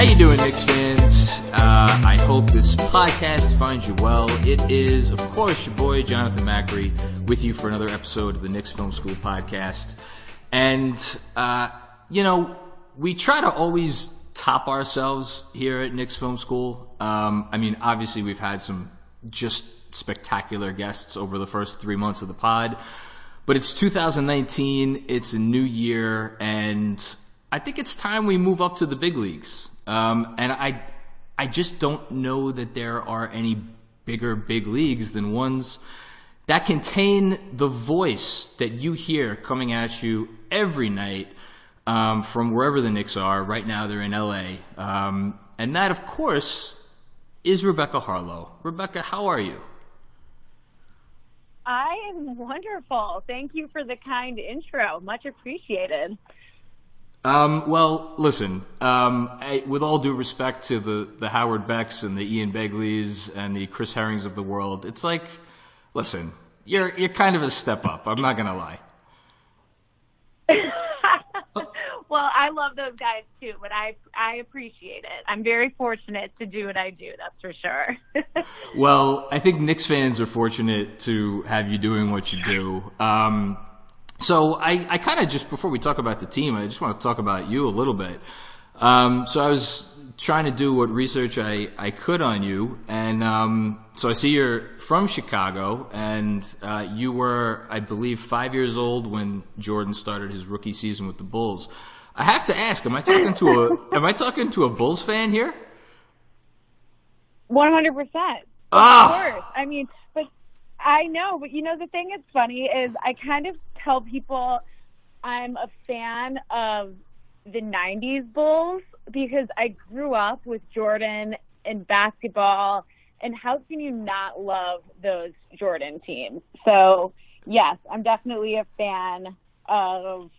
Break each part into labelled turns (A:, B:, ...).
A: How you doing, Knicks fans? Uh, I hope this podcast finds you well. It is, of course, your boy Jonathan Macri with you for another episode of the Knicks Film School podcast. And uh, you know, we try to always top ourselves here at Knicks Film School. Um, I mean, obviously, we've had some just spectacular guests over the first three months of the pod. But it's 2019, it's a new year, and I think it's time we move up to the big leagues. Um, and I, I just don't know that there are any bigger big leagues than ones that contain the voice that you hear coming at you every night um, from wherever the Knicks are. Right now, they're in LA, um, and that, of course, is Rebecca Haarlow. Rebecca, how are you?
B: I am wonderful. Thank you for the kind intro. Much appreciated.
A: Um, well, listen. Um, I, with all due respect to the the Howard Becks and the Ian Begleys and the Chris Herrings of the world, it's like, listen, you're you're kind of a step up. I'm not gonna lie.
B: well, I love those guys too, but I I appreciate it. I'm very fortunate to do what I do. That's for sure.
A: well, I think Knicks fans are fortunate to have you doing what you do. Um, so I, I kind of just before we talk about the team, I just want to talk about you a little bit. Um, so I was trying to do what research I, I could on you, and um, so I see you're from Chicago, and uh, you were, I believe, five years old when Jordan started his rookie season with the Bulls. I have to ask, am I talking to a am I talking to a Bulls fan here?
B: One hundred percent. Of
A: Ah!
B: course. I mean, but I know, but you know the thing that's funny is I kind of tell people I'm a fan of the 90s Bulls because I grew up with Jordan and basketball and how can you not love those Jordan teams? So, yes, I'm definitely a fan of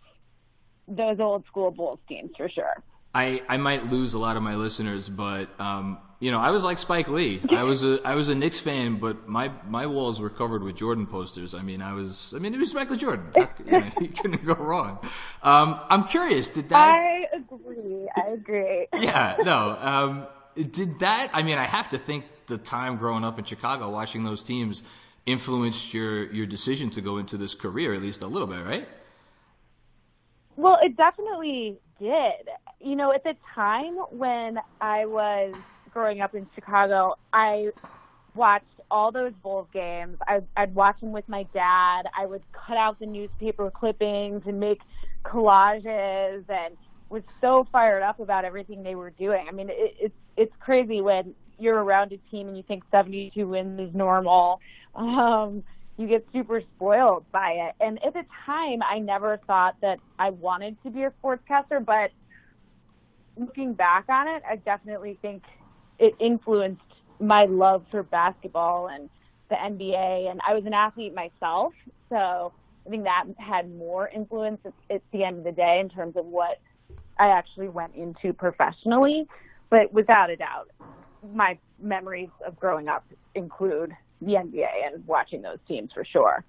B: those old school Bulls teams for sure.
A: I, I might lose a lot of my listeners, but um, you know, I was like Spike Lee. I was a I was a Knicks fan, but my my walls were covered with Jordan posters. I mean, I was I mean, it was Michael Jordan. you, know, you couldn't go wrong. Um, I'm curious, did that?
B: I agree. I agree.
A: yeah, no. Um, did that? I mean, I have to think the time growing up in Chicago, watching those teams, influenced your your decision to go into this career at least a little bit, right?
B: Well, it definitely did. You know, at the time when I was growing up in Chicago, I watched all those Bulls games. I, I'd watch them with my dad. I would cut out the newspaper clippings and make collages, and was so fired up about everything they were doing. I mean, it, it's it's crazy when you're around a team and you think 72 wins is normal. Um, you get super spoiled by it. And at the time, I never thought that I wanted to be a sportscaster, but looking back on it, I definitely think it influenced my love for basketball and the NBA. And I was an athlete myself, so I think that had more influence at, at the end of the day in terms of what I actually went into professionally. But without a doubt, my memories of growing up include the NBA and watching those teams for sure.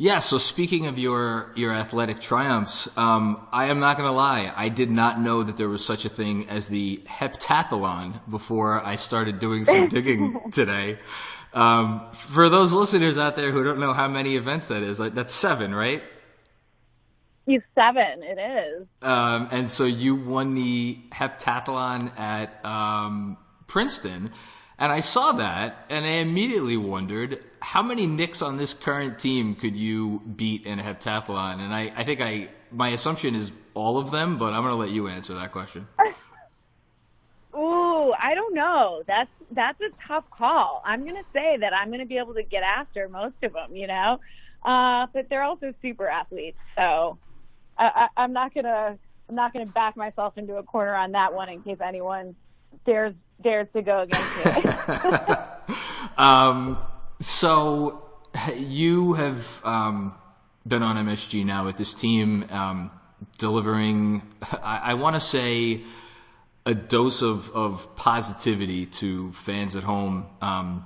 A: Yeah. So speaking of your your athletic triumphs, um, I am not going to lie. I did not know that there was such a thing as the heptathlon before I started doing some digging today. Um, for those listeners out there who don't know how many events that is, like, that's seven, right?
B: He's seven. It is.
A: Um, and so you won the heptathlon at um, Princeton. And I saw that, and I immediately wondered how many Knicks on this current team could you beat in a heptathlon? And I, I think I my assumption is all of them, but I'm going to let you answer that question.
B: Ooh, I don't know. That's that's a tough call. I'm gonna say that I'm gonna be able to get after most of them, you know, uh, but they're also super athletes, so I, I, I'm not gonna I'm not gonna back myself into a corner on that one in case anyone dares dares to go against me.
A: um, so you have um, been on MSG now with this team. Um, delivering, I, I want to say, a dose of, of positivity to fans at home um,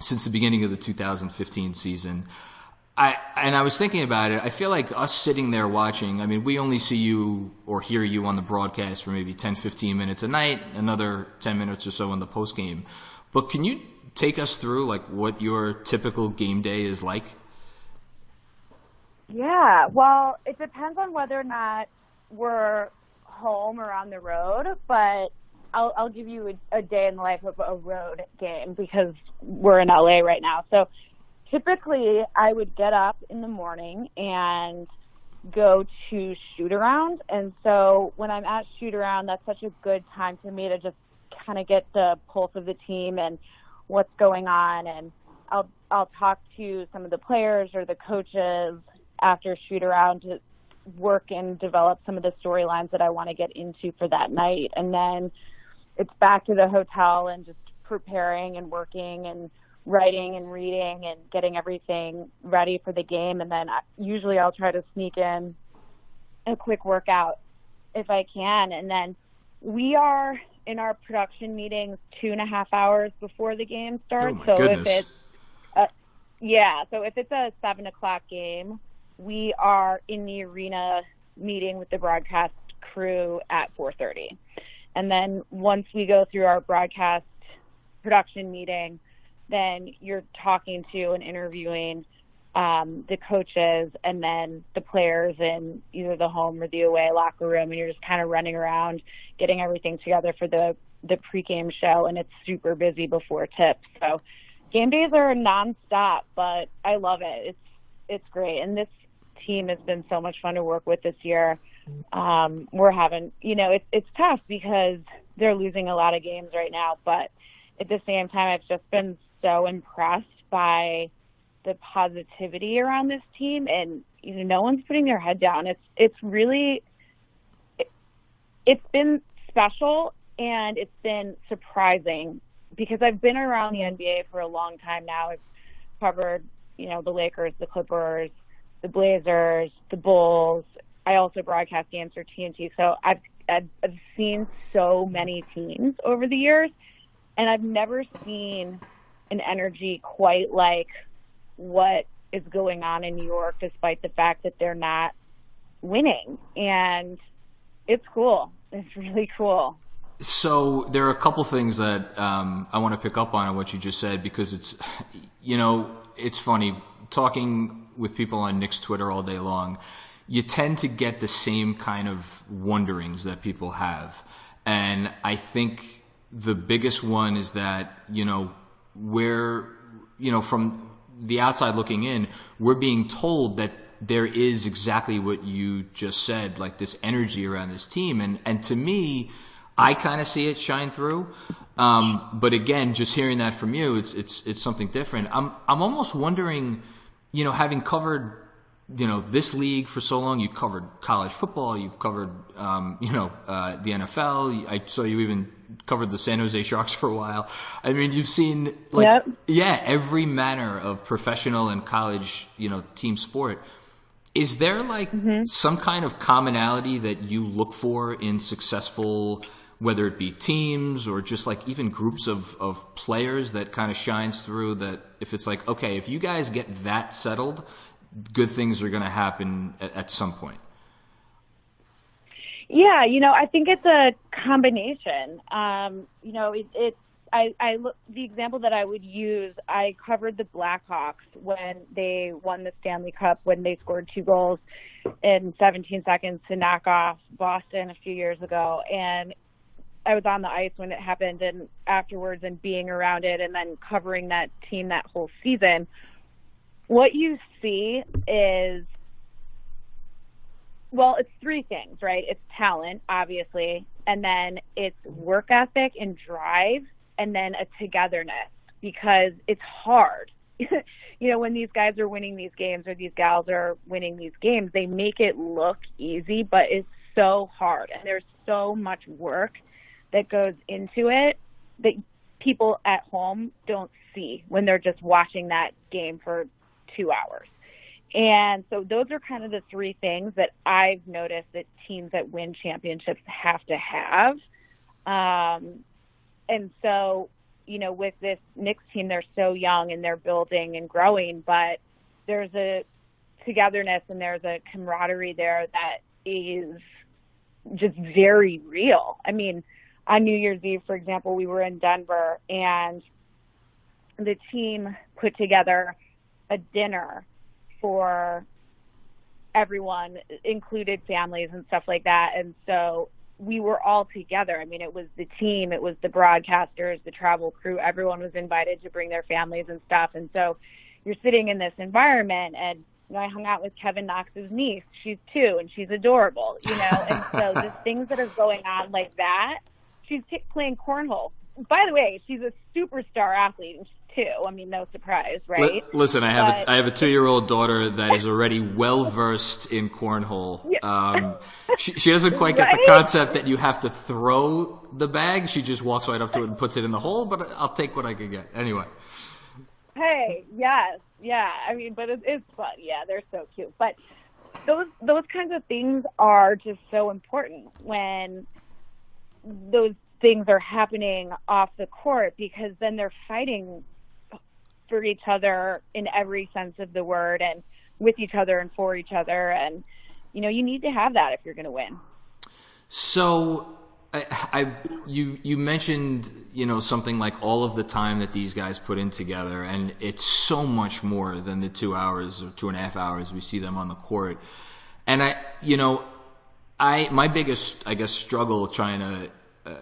A: since the beginning of the 2015 season. I and I was thinking about it. I feel like us sitting there watching. I mean, we only see you or hear you on the broadcast for maybe 10, 15 minutes a night, another 10 minutes or so in the post game. But can you take us through like what your typical game day is like?
B: Yeah, well, it depends on whether or not we're home or on the road, but I'll, I'll give you a, a day in the life of a road game because we're in LA right now. So typically I would get up in the morning and go to shoot around. And so when I'm at shoot around, that's such a good time for me to just kind of get the pulse of the team and what's going on. And I'll, I'll talk to some of the players or the coaches after shoot around to work and develop some of the storylines that I want to get into for that night. And then it's back to the hotel and just preparing and working and writing and reading and getting everything ready for the game. And then usually I'll try to sneak in a quick workout if I can. And then we are in our production meetings two and a half hours before the game starts.
A: Oh
B: so
A: goodness.
B: if it's, uh, yeah, so if it's a seven o'clock game, we are in the arena meeting with the broadcast crew at 4:30. And then once we go through our broadcast production meeting, then you're talking to and interviewing um, the coaches and then the players in either the home or the away locker room, and you're just kind of running around getting everything together for the the pregame show, and it's super busy before tip. So game days are nonstop, but I love it. It's it's great, and this team has been so much fun to work with this year. Um, we're having, you know, it's it's tough because they're losing a lot of games right now, but at the same time, I've just been so impressed by the positivity around this team, and you know, no one's putting their head down. It's it's really, it, it's been special and it's been surprising because I've been around the NBA for a long time now. I've covered, you know, the Lakers, the Clippers, the Blazers, the Bulls. I also broadcast games for TNT. So I've, I've, I've seen so many teams over the years, and I've never seen an energy quite like what is going on in New York, despite the fact that they're not winning. And it's cool. It's really cool.
A: So there are a couple things that um, I want to pick up on what you just said because it's, you know, it's funny talking with people on Knicks Twitter all day long. You tend to get the same kind of wonderings that people have, and I think the biggest one is that you know we're you know from the outside looking in, we're being told that there is exactly what you just said, like this energy around this team, and and to me I kind of see it shine through. Um, but again, just hearing that from you, it's it's it's something different. I'm I'm almost wondering, you know, having covered, you know, this league for so long, you covered college football, you've covered, um, you know, uh, the NFL. I saw you even covered the San Jose Sharks for a while. I mean, you've seen like
B: Yep.
A: yeah, every manner of professional and college, you know, team sport. Is there like some kind of commonality that you look for in successful, whether it be teams or just like even groups of, of players that kind of shines through that if it's like, okay, if you guys get that settled, good things are going to happen at, at some point.
B: Yeah, you know, I think it's a combination. Um, you know, it, it's I, I look the example that I would use. I covered the Blackhawks when they won the Stanley Cup when they scored two goals in 17 seconds to knock off Boston a few years ago, and I was on the ice when it happened, and afterwards, and being around it, and then covering that team that whole season. What you see is well, it's three things, right? It's talent, obviously, and then it's work ethic and drive, and then a togetherness because it's hard. you know, when these guys are winning these games or these gals are winning these games, they make it look easy, but it's so hard, and there's so much work that goes into it that people at home don't see when they're just watching that game for two hours. And so those are kind of the three things that I've noticed that teams that win championships have to have. Um, and so, you know, with this Knicks team, they're so young and they're building and growing, but there's a togetherness and there's a camaraderie there that is just very real. I mean, on New Year's Eve, for example, we were in Denver and the team put together a dinner for everyone, included families and stuff like that. And so we were all together. I mean, it was the team, it was the broadcasters, the travel crew, everyone was invited to bring their families and stuff. And so you're sitting in this environment and you know, I hung out with Kevin Knox's niece. She's two and she's adorable, you know, and so the things that are going on like that, she's t- playing cornhole. By the way, she's a superstar athlete and too. I mean, no surprise, right?
A: L- listen, I have but, a, I have a two year old daughter that is already well versed in cornhole. Yeah. Um, she, she doesn't quite get right? the concept that you have to throw the bag. She just walks right up to it and puts it in the hole. But I'll take what I can get anyway.
B: Hey, yes, yeah. I mean, but it, it's fun. Yeah, they're so cute. But those those kinds of things are just so important when those things are happening off the court because then they're fighting for each other in every sense of the word and with each other and for each other and you know you need to have that if you're going to win
A: so I, I, you you mentioned you know something like all of the time that these guys put in together, and it's so much more than the two hours or two and a half hours we see them on the court. And I, you know, I my biggest I guess struggle trying to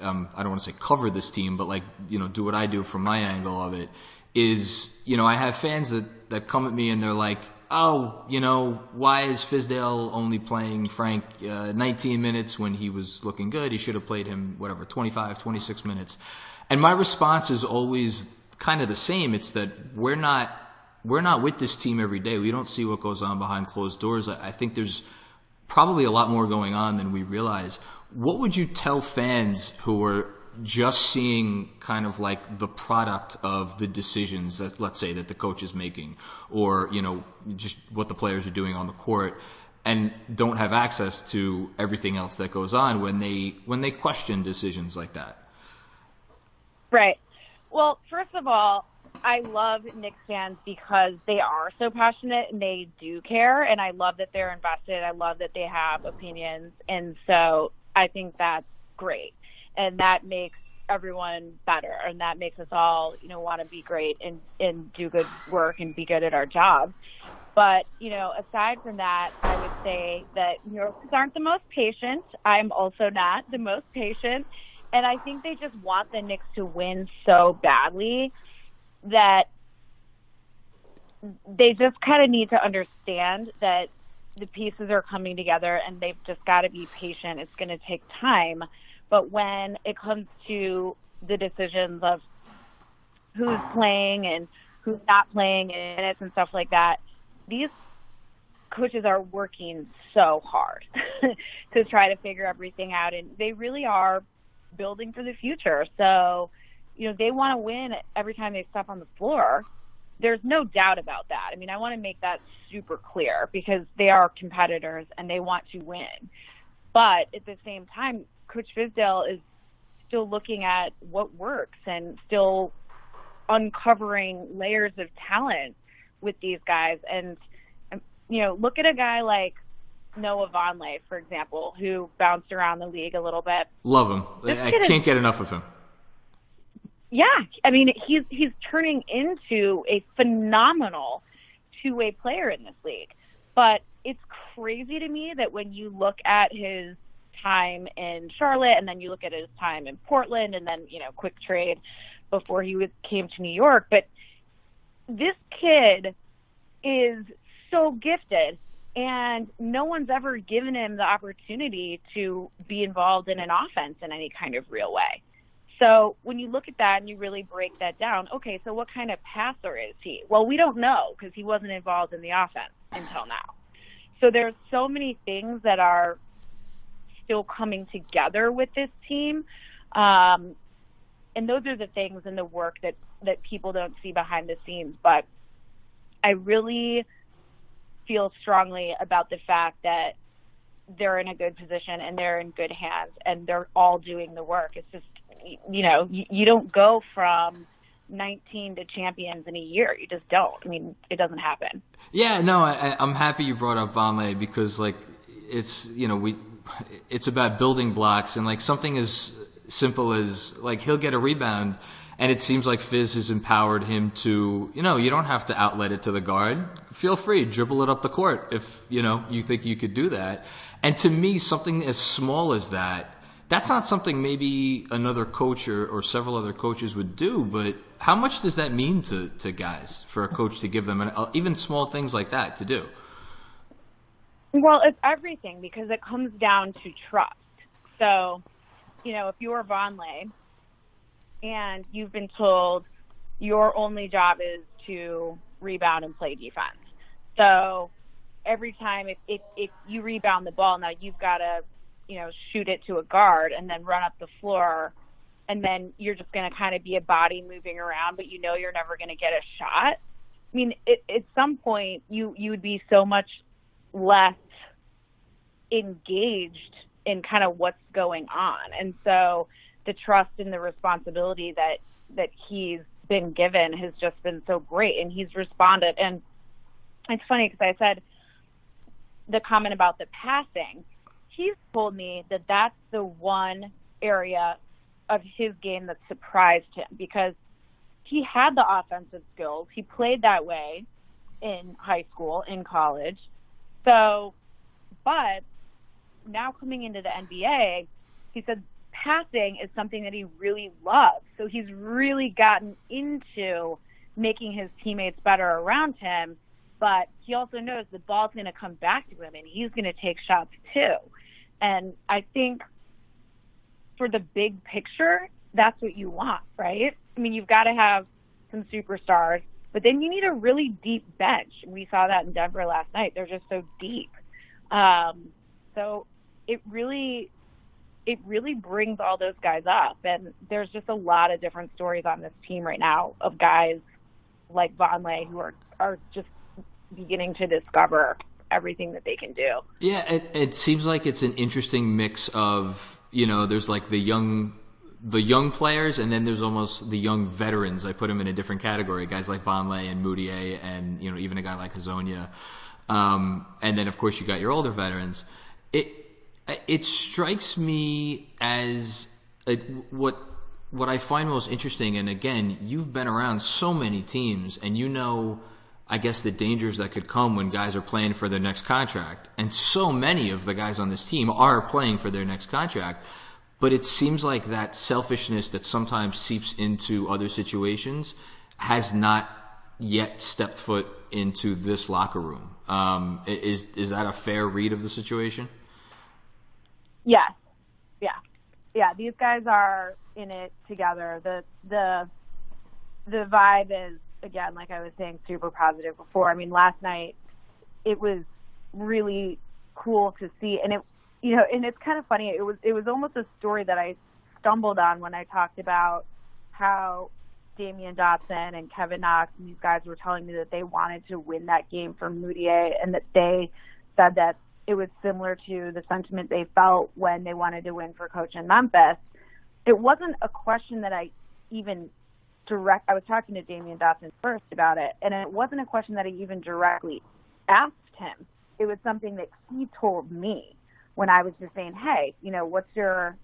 A: um, I don't want to say cover this team, but like you know do what I do from my angle of it is you know I have fans that that come at me and they're like oh, you know, why is Fizdale only playing Frank uh, 19 minutes when he was looking good? He should have played him, whatever, 25, 26 minutes. And my response is always kind of the same. It's that we're not, we're not with this team every day. We don't see what goes on behind closed doors. I, I think there's probably a lot more going on than we realize. What would you tell fans who are just seeing kind of like the product of the decisions that let's say that the coach is making or you know just what the players are doing on the court and don't have access to everything else that goes on when they when they question decisions like that.
B: Right. Well first of all I love Knicks fans because they are so passionate and they do care and I love that they're invested. I love that they have opinions and so I think that's great and that makes everyone better and that makes us all you know want to be great and and do good work and be good at our job. But you know aside from that i would say that New Yorkers aren't the most patient. I'm also not the most patient. And i think they just want the Knicks to win so badly that they just kind of need to understand that the pieces are coming together and they've just got to be patient. It's going to take time but when it comes to the decisions of who's playing and who's not playing in it and stuff like that, these coaches are working so hard to try to figure everything out and they really are building for the future. So, you know, they want to win every time they step on the floor. There's no doubt about that. I mean, I want to make that super clear because they are competitors and they want to win. But at the same time, Coach Fizdale is still looking at what works and still uncovering layers of talent with these guys. And, um, you know, look at a guy like Noah Vonleh, for example, who bounced around the league a little bit.
A: Love him. I can't get enough of him.
B: Yeah, I mean, he's he's turning into a phenomenal two-way player in this league. But it's crazy to me that when you look at his time in Charlotte, and then you look at his time in Portland, and then you know, quick trade before he was, came to New York. But this kid is so gifted, and no one's ever given him the opportunity to be involved in an offense in any kind of real way. So when you look at that and you really break that down, okay, so what kind of passer is he? Well, we don't know because he wasn't involved in the offense until now. So there's so many things that are still coming together with this team. Um, and those are the things in the work that, that people don't see behind the scenes. But I really feel strongly about the fact that they're in a good position and they're in good hands and they're all doing the work. It's just, you know, you, you don't go from 19 to champions in a year. You just don't. I mean, it doesn't happen.
A: Yeah, no, I, I'm happy you brought up Vonleh because, like, it's you know we, it's about building blocks and like something as simple as like he'll get a rebound and it seems like Fiz has empowered him to, you know, you don't have to outlet it to the guard. Feel free, dribble it up the court if, you know, you think you could do that. And to me, something as small as that, that's not something maybe another coach or, or several other coaches would do, but how much does that mean to, to guys for a coach to give them an, even small things like that to do?
B: Well, it's everything because it comes down to trust. So, you know, if you are Vonleh and you've been told your only job is to rebound and play defense. So every time if, if, if you rebound the ball, now you've got to, you know, shoot it to a guard and then run up the floor. And then you're just going to kind of be a body moving around, but you know you're never going to get a shot. I mean, it, at some point you, you would be so much less engaged in kind of what's going on. And so the trust and the responsibility that that he's been given has just been so great and he's responded. And it's funny because I said the comment about the passing. He's told me that that's the one area of his game that surprised him because he had the offensive skills. He played that way in high school in college. So but now coming into the NBA he said passing is something that he really loves. So he's really gotten into making his teammates better around him. But he also knows the ball's going to come back to him and he's going to take shots too. And I think for the big picture, that's what you want, right? I mean, you've got to have some superstars, but then you need a really deep bench. We saw that in Denver last night. They're just so deep. Um, so it really it really brings all those guys up. And there's just a lot of different stories on this team right now of guys like Vonleh who are are just beginning to discover everything that they can do.
A: Yeah, it, it seems like it's an interesting mix of you know, there's like the young the young players, and then there's almost the young veterans. I put them in a different category. Guys like Vonleh and Mudiay, and you know, even a guy like Hezonja. Um, and then of course you got your older veterans. It it strikes me as a, what what I find most interesting, and again, you've been around so many teams, and you know, I guess the dangers that could come when guys are playing for their next contract, and so many of the guys on this team are playing for their next contract. But it seems like that selfishness that sometimes seeps into other situations has not yet stepped foot into this locker room. Um, is is that a fair read of the situation?
B: Yes. Yeah. Yeah. These guys are in it together. The the the vibe is again, like I was saying, super positive before. I mean, last night it was really cool to see, and it you know, and it's kind of funny. It was it was almost a story that I stumbled on when I talked about how Damyean Dotson and Kevin Knox and these guys were telling me that they wanted to win that game for Mudiay and that they said that it was similar to the sentiment they felt when they wanted to win for coach in Memphis. It wasn't a question that I even direct. I was talking to Damyean Dotson first about it, and it wasn't a question that I even directly asked him. It was something that he told me when I was just saying, "Hey, you know, what's your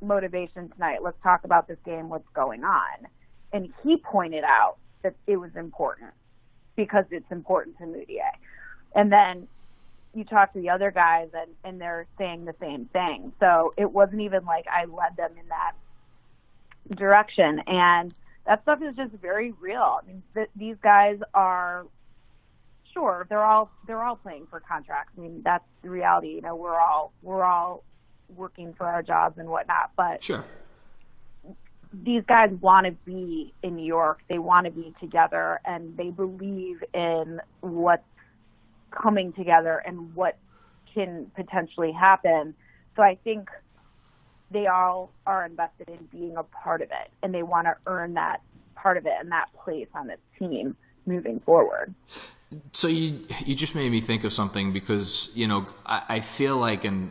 B: motivation tonight? Let's talk about this game. What's going on?" And he pointed out that it was important because it's important to Mudiay. And then you talk to the other guys and, and they're saying the same thing. So it wasn't even like I led them in that direction. And that stuff is just very real. I mean, th- these guys are sure they're all they're all playing for contracts. I mean, that's the reality. You know, we're all we're all working for our jobs and whatnot. But
A: sure.
B: These guys want to be in New York. They want to be together, and they believe in what's coming together and what can potentially happen. So I think they all are invested in being a part of it and they want to earn that part of it and that place on this team moving forward.
A: So you you just made me think of something because you know I, I feel like and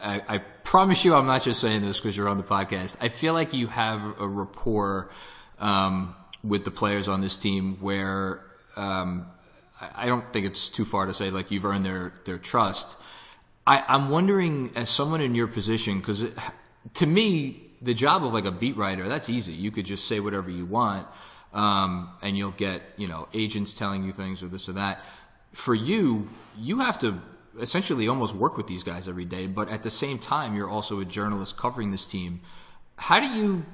A: I, I, promise you I'm not just saying this because you're on the podcast. I feel like you have a rapport um, with the players on this team where um, I, don't think it's too far to say like you've earned their their trust. I, I'm wondering as someone in your position because to me the job of like a beat writer that's easy. You could just say whatever you want um, and you'll get you know agents telling you things or this or that. For you, you have to essentially almost work with these guys every day, but at the same time, you're also a journalist covering this team. How do you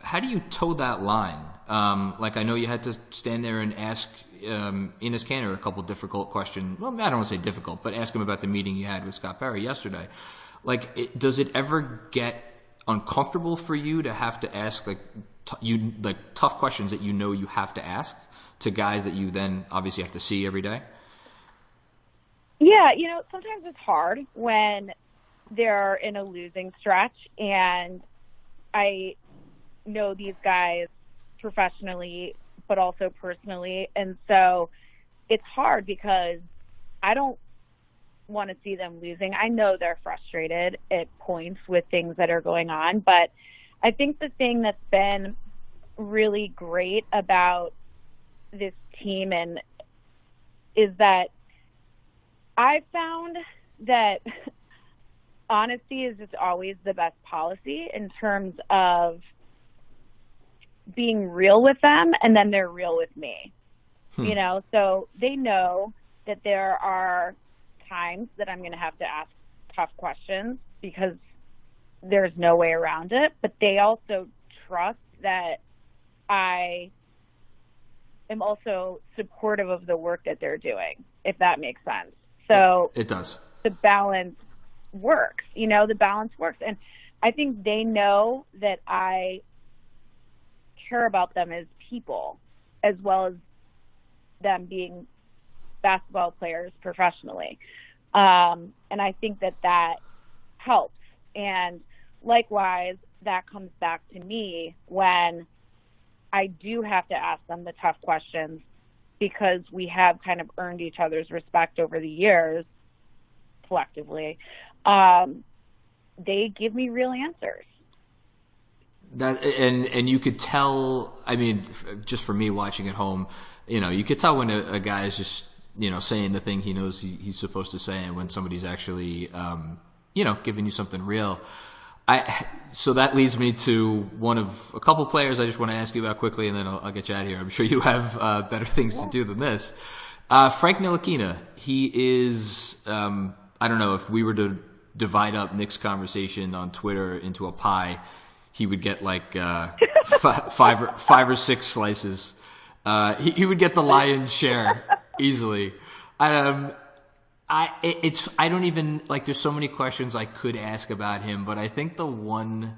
A: how do you toe that line? Um, like I know you had to stand there and ask um, Enes Kanter a couple difficult questions. Well, I don't want to say difficult, but ask him about the meeting he had with Scott Perry yesterday. Like, it, does it ever get uncomfortable for you to have to ask like t- you like tough questions that you know you have to ask to guys that you then obviously have to see every day?
B: Yeah, you know, sometimes it's hard when they're in a losing stretch and I know these guys professionally but also personally and so it's hard because I don't want to see them losing. I know they're frustrated at points with things that are going on, but I think the thing that's been really great about this team and is that I found that honesty is just always the best policy in terms of being real with them and then they're real with me. Hmm. You know, so they know that there are times that I'm going to have to ask tough questions because there's no way around it, but they also trust that I am also supportive of the work that they're doing, if that makes sense. So
A: it does.
B: The balance works, you know, the balance works. And I think they know that I care about them as people as well as them being basketball players professionally. Um, and I think that that helps. And likewise, that comes back to me when I do have to ask them the tough questions because we have kind of earned each other's respect over the years collectively. Um, they give me real answers.
A: That and and you could tell. I mean, just for me watching at home, you know, you could tell when a, a guy is just you know, saying the thing he knows he, he's supposed to say, and when somebody's actually, um, you know, giving you something real. I so that leads me to one of a couple players I just want to ask you about quickly, and then I'll, I'll get you out of here. I'm sure you have uh, better things to do than this. Uh, Frank Ntilikina, he is. Um, I don't know if we were to divide up Knicks conversation on Twitter into a pie, he would get like uh, f- five or five or six slices. Uh, he, he would get the lion's share easily. Um, I it's I don't even like. There's so many questions I could ask about him, but I think the one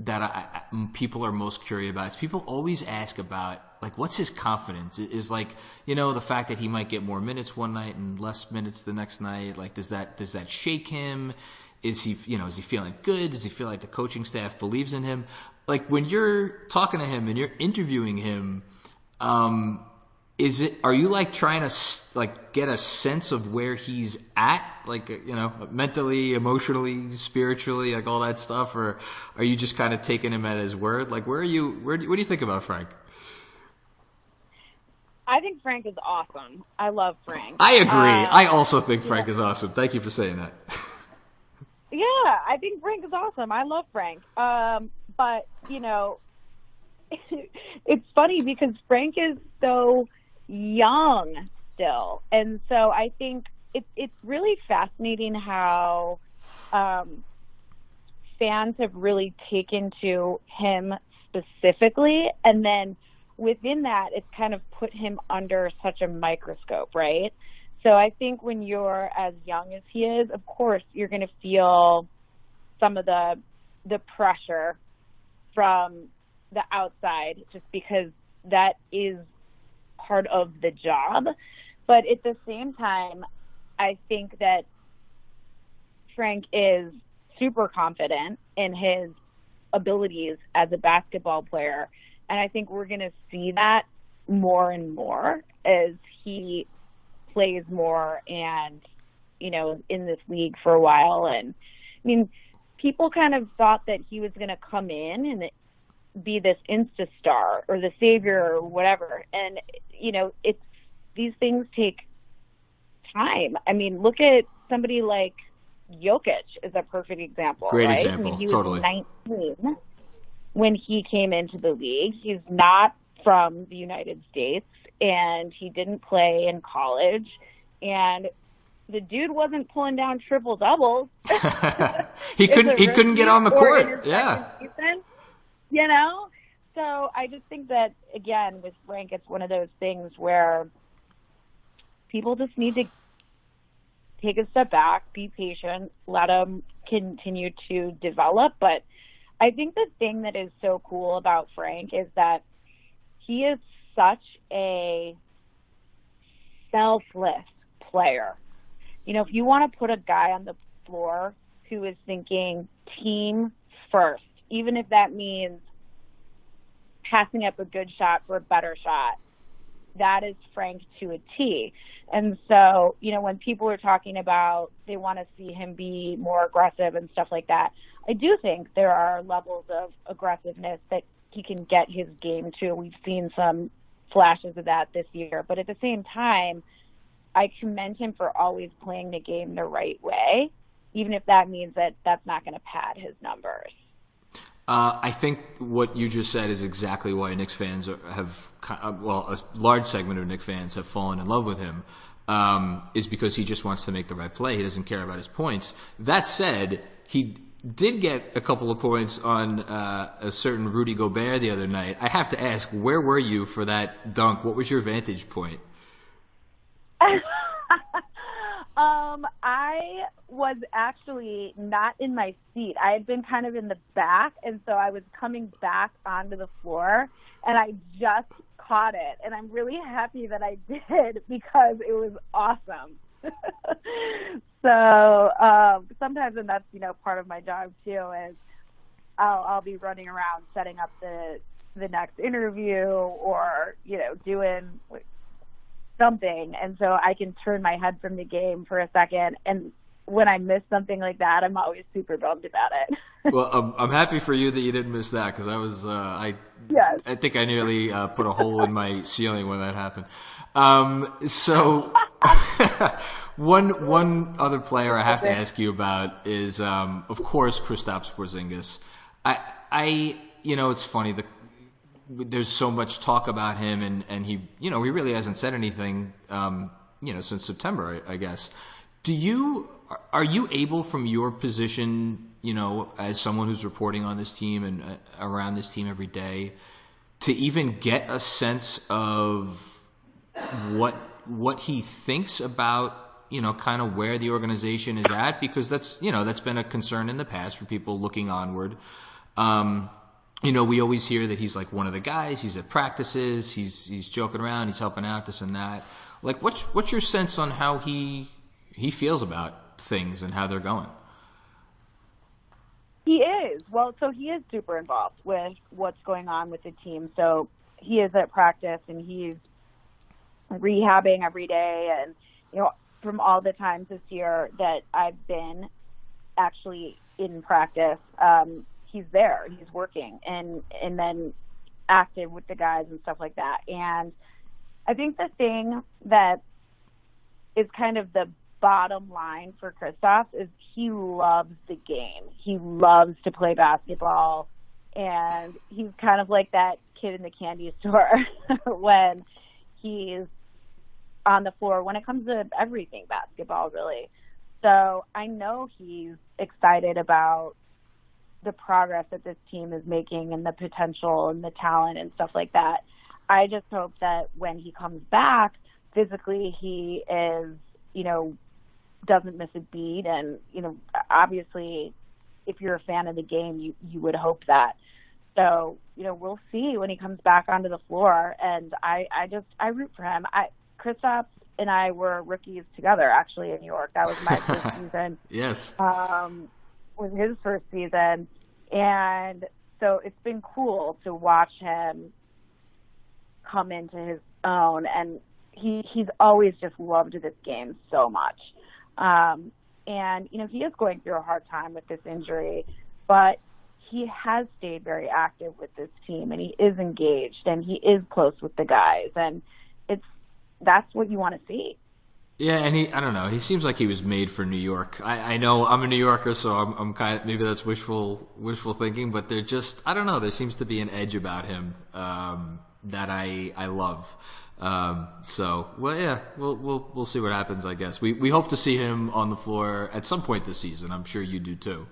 A: that I, people are most curious about is people always ask about like what's his confidence is like you know the fact that he might get more minutes one night and less minutes the next night like does that does that shake him is he you know is he feeling good? Does he feel like the coaching staff believes in him? Like when you're talking to him and you're interviewing him um is it are you like trying to like get a sense of where he's at? Like you know mentally emotionally spiritually like all that stuff? Or are you just kind of taking him at his word? Like where are you where do, what do you think about frank?
B: I think frank is awesome. I love frank.
A: I agree. Uh, i also think frank yeah. is awesome. Thank you for saying that
B: yeah i think frank is awesome i love frank um, but you know it's funny because frank is so young still. And so I think it's it's really fascinating how um, fans have really taken to him specifically, and then within that, it's kind of put him under such a microscope, right? So I think when you're as young as he is, of course, you're going to feel some of the the pressure from the outside, just because that is part of the job. But at the same time, I think that Frank is super confident in his abilities as a basketball player. And I think we're going to see that more and more as he plays more and you know in this league for a while and I mean people kind of thought that he was going to come in and be this insta star or the savior or whatever and you know it's these things take time I mean look at somebody like Jokic is a perfect example
A: Great
B: right
A: example.
B: I mean, he was
A: Totally.
B: 19 when he came into the league he's not from the United States and he didn't play in college and the dude wasn't pulling down triple doubles.
A: he couldn't. He couldn't get on the court. Yeah.
B: season, you know. So I just think that again with Frank, it's one of those things where people just need to take a step back, be patient, let him continue to develop. But I think the thing that is so cool about Frank is that he is such a selfless player. You know, if you want to put a guy on the floor who is thinking team first, even if that means passing up a good shot for a better shot, that is Frank to a T. And so, you know, when people are talking about they want to see him be more aggressive and stuff like that, I do think there are levels of aggressiveness that he can get his game to. We've seen some flashes of that this year, but at the same time, I commend him for always playing the game the right way, even if that means that that's not going to pad his numbers.
A: Uh, I think what you just said is exactly why Knicks fans have, uh, well, a large segment of Knicks fans have fallen in love with him. Um, is because he just wants to make the right play. He doesn't care about his points. That said, he did get a couple of points on uh, a certain Rudy Gobert the other night. I have to ask, where were you for that dunk? What was your vantage point?
B: um, I was actually not in my seat. I had been kind of in the back, and so I was coming back onto the floor, and I just caught it. And I'm really happy that I did because it was awesome. so um, sometimes, and that's you know part of my job too, is I'll I'll be running around setting up the the next interview or you know doing something and so I can turn my head from the game for a second and when I miss something like that I'm always super bummed about it.
A: well, I'm, I'm, happy for you that you didn't miss that because I was uh, I
B: yes.
A: I think I nearly uh, put a hole in my ceiling when that happened. Um, so one one other player I have to ask you about is um, of course Kristaps Porzingis. I I you know it's funny the there's so much talk about him, and, and he, you know, he really hasn't said anything, um, you know, since September, I, I, guess. Do you, are you able from your position, you know, as someone who's reporting on this team and uh, around this team every day, to even get a sense of what, what he thinks about, you know, kind of where the organization is at? Because that's, you know, that's been a concern in the past for people looking onward. Um, you know, we always hear that he's like one of the guys. He's at practices. He's he's joking around. He's helping out this and that. Like, what's what's your sense on how he he feels about things and how they're going?
B: He is well. So he is super involved with what's going on with the team. So he is at practice and he's rehabbing every day. And you know, from all the times this year that I've been actually in practice. Um, he's there, he's working, and and then active with the guys and stuff like that. And I think the thing that is kind of the bottom line for Kristaps is he loves the game. He loves to play basketball, and he's kind of like that kid in the candy store when he's on the floor when it comes to everything basketball, really. So I know he's excited about the progress that this team is making and the potential and the talent and stuff like that. I just hope that when he comes back physically, he is, you know, doesn't miss a beat. And, you know, obviously, if you're a fan of the game, you, you would hope that. So, you know, we'll see when he comes back onto the floor. And I, I just, I root for him. I, Kristaps and I were rookies together actually in New York. That was my first season.
A: Yes.
B: Um, was his first season. And so it's been cool to watch him come into his own. And he he's always just loved this game so much. Um, and you know he is going through a hard time with this injury, but he has stayed very active with this team and he is engaged and he is close with the guys and it's that's what you want to see.
A: Yeah, and he I don't know, he seems like he was made for New York. I, I know I'm a New Yorker, so I'm, I'm kind of maybe that's wishful wishful thinking, but there just I don't know, there seems to be an edge about him um, that I I love. Um, so well, yeah, we'll we'll we'll see what happens. I guess we we hope to see him on the floor at some point this season. I'm sure you do too.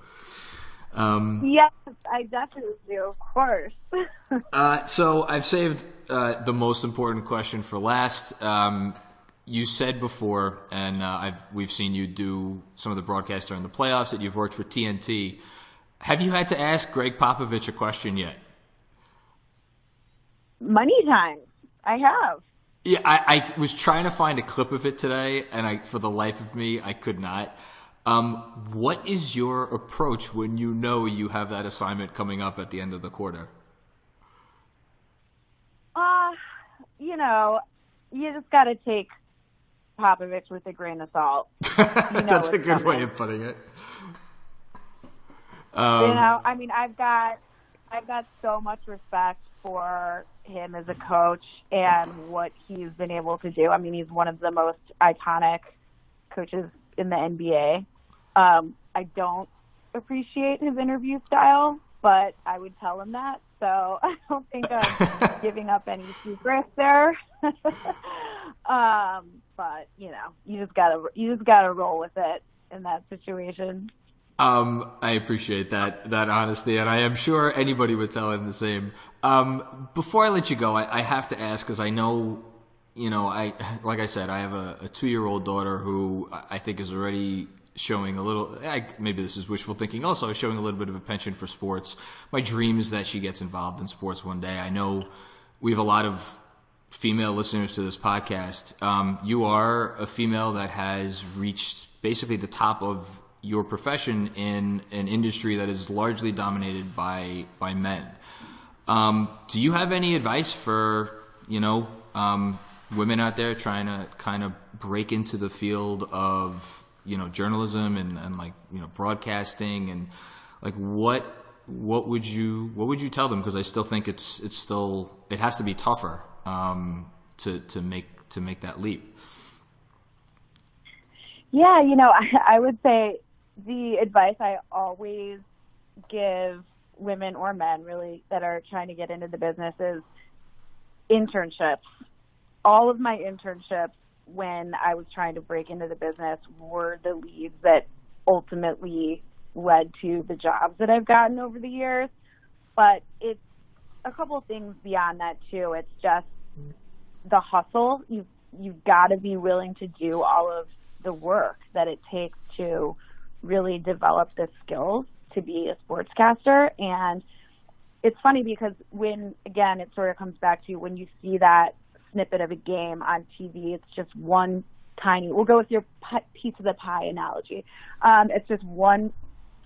B: Um, yes, I definitely do, of course.
A: uh, so I've saved uh, the most important question for last. Um, you said before, and uh, I've, we've seen you do some of the broadcasts during the playoffs that you've worked for TNT. Have you had to ask Gregg Popovich a question yet?
B: Money time. I have.
A: Yeah, I, I was trying to find a clip of it today, and I, for the life of me, I could not. Um, what is your approach when you know you have that assignment coming up at the end of the quarter?
B: Uh, you know, you just got to take Popovich with a grain of salt.
A: You know That's a good coming. way of putting it.
B: Um, you know, I mean, I've got I've got so much respect for him as a coach and what he's been able to do. I mean, he's one of the most iconic coaches in the NBA. Um, I don't appreciate his interview style, but I would tell him that. So I don't think I'm giving up any secrets there. um, but you know, you just gotta you just gotta roll with it in that situation.
A: Um, I appreciate that that honesty, and I am sure anybody would tell him the same. Um, before I let you go, I, I have to ask because I know, you know, I like I said, I have a, a two year old daughter who I think is already showing a little, maybe this is wishful thinking, also showing a little bit of a penchant for sports. My dream is that she gets involved in sports one day. I know we have a lot of female listeners to this podcast. Um, you are a female that has reached basically the top of your profession in an industry that is largely dominated by by men. Um, do you have any advice for you know um, women out there trying to kind of break into the field of you know journalism and, and like you know broadcasting and like what what would you what would you tell them because I still think it's it's still it has to be tougher um, to to make to make that leap.
B: Yeah, you know, I, I would say the advice I always give women or men really that are trying to get into the business is internships. All of my internships when I was trying to break into the business were the leads that ultimately led to the jobs that I've gotten over the years. But it's a couple of things beyond that too. It's just the hustle. You've you've got to be willing to do all of the work that it takes to really develop the skills to be a sportscaster. And it's funny because when again it sort of comes back to when you see that snippet of a game on TV. It's just one tiny. We'll go with your piece of the pie analogy. Um, it's just one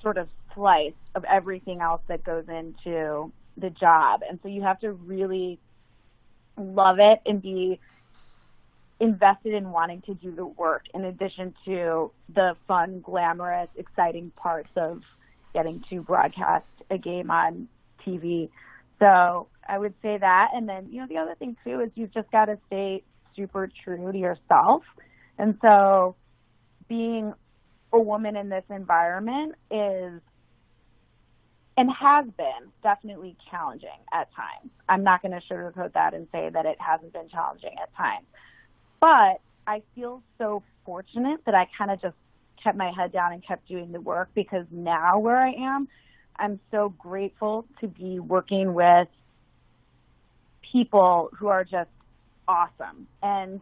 B: sort of slice of everything else that goes into the job, and so you have to really love it and be invested in wanting to do the work in addition to the fun, glamorous, exciting parts of getting to broadcast a game on TV. So I would say that. And then, you know, the other thing too is you've just got to stay super true to yourself. And so being a woman in this environment is and has been definitely challenging at times. I'm not going to sugarcoat that and say that it hasn't been challenging at times. But I feel so fortunate that I kind of just kept my head down and kept doing the work because now where I am, I'm so grateful to be working with people who are just awesome. And,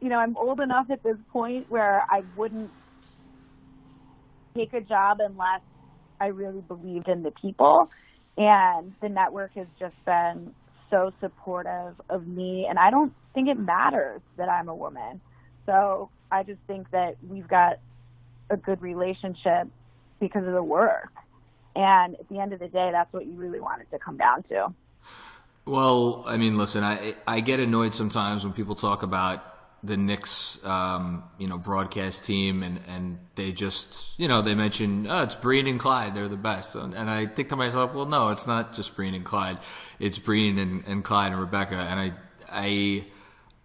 B: you know, I'm old enough at this point where I wouldn't take a job unless I really believed in the people. And the network has just been so supportive of me. And I don't think it matters that I'm a woman. So I just think that we've got a good relationship because of the work. And at the end of the day, that's what you really want it to come down to.
A: Well, I mean, listen, I I get annoyed sometimes when people talk about the Knicks, um, you know, broadcast team, and, and they just, you know, they mention, oh, it's Breen and Clyde, they're the best, and, and I think to myself, well, no, it's not just Breen and Clyde, it's Breen and, and Clyde and Rebecca, and I, I,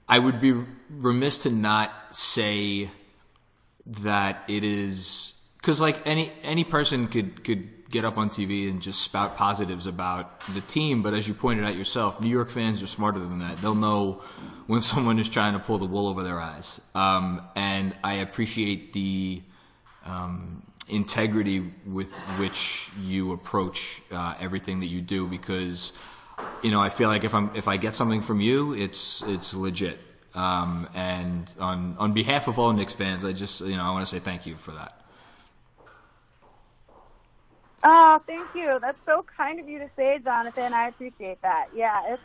A: I would be remiss to not say that it is because like any any person could could get up on TV and just spout positives about the team, but as you pointed out yourself, New York fans are smarter than that. They'll know when someone is trying to pull the wool over their eyes, um, and I appreciate the. Um, integrity with which you approach uh, everything that you do because you know I feel like if I'm if I get something from you it's it's legit um, and on on behalf of all Knicks fans I just you know I want to say thank you for that
B: Oh, thank you. That's so kind of you to say, Jonathan. I appreciate that. Yeah, it's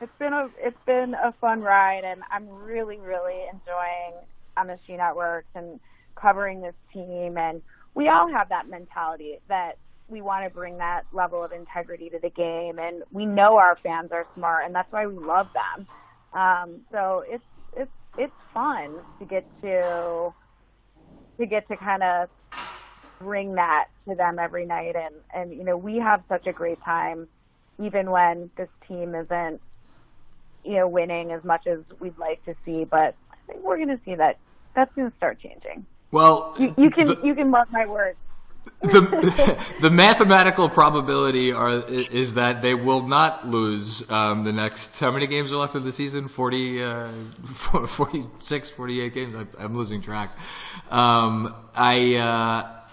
B: it's been a it's been a fun ride, and I'm really really enjoying MSG Networks and covering this team. And we all have that mentality that we want to bring that level of integrity to the game, and we know our fans are smart, and that's why we love them. Um, so it's it's it's fun to get to to get to kind of bring that to them every night. And and you know we have such a great time even when this team isn't you know winning as much as we'd like to see. But I think we're going to see that that's going to start changing.
A: Well
B: you, you can the, you can mark my words.
A: The, the mathematical probability are is that they will not lose um, the next how many games are left of the season? 40 uh, 46 48 games? I, am losing track. Um, I uh,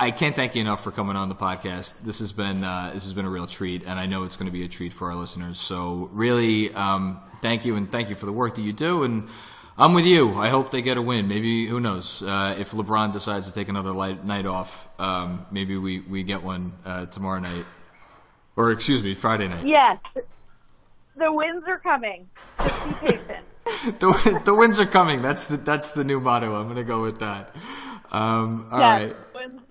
A: I can't thank you enough for coming on the podcast. This has been uh, this has been a real treat, and I know it's going to be a treat for our listeners. So really, um, thank you, and thank you for the work that you do. And I'm with you. I hope they get a win. Maybe who knows uh, if LeBron decides to take another light, night off. Um, maybe we we get one uh, tomorrow night, or excuse me, Friday night.
B: Yes, the wins are coming. Just be patient.
A: the the wins are coming. That's the that's the new motto. I'm going to go with that. Um, all yes. right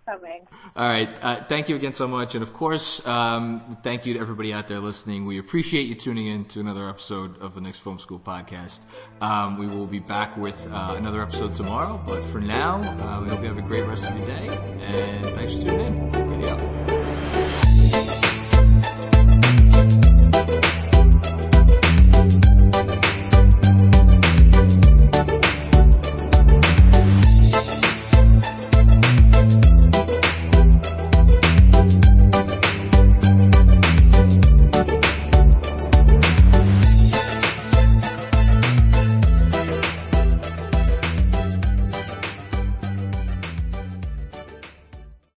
B: coming.
A: All right. Uh, thank you again so much. And of course, um, thank you to everybody out there listening. We appreciate you tuning in to another episode of the Knicks Film School podcast. Um, we will be back with uh, another episode tomorrow. But for now, uh, we hope you have a great rest of your day. And thanks for tuning in.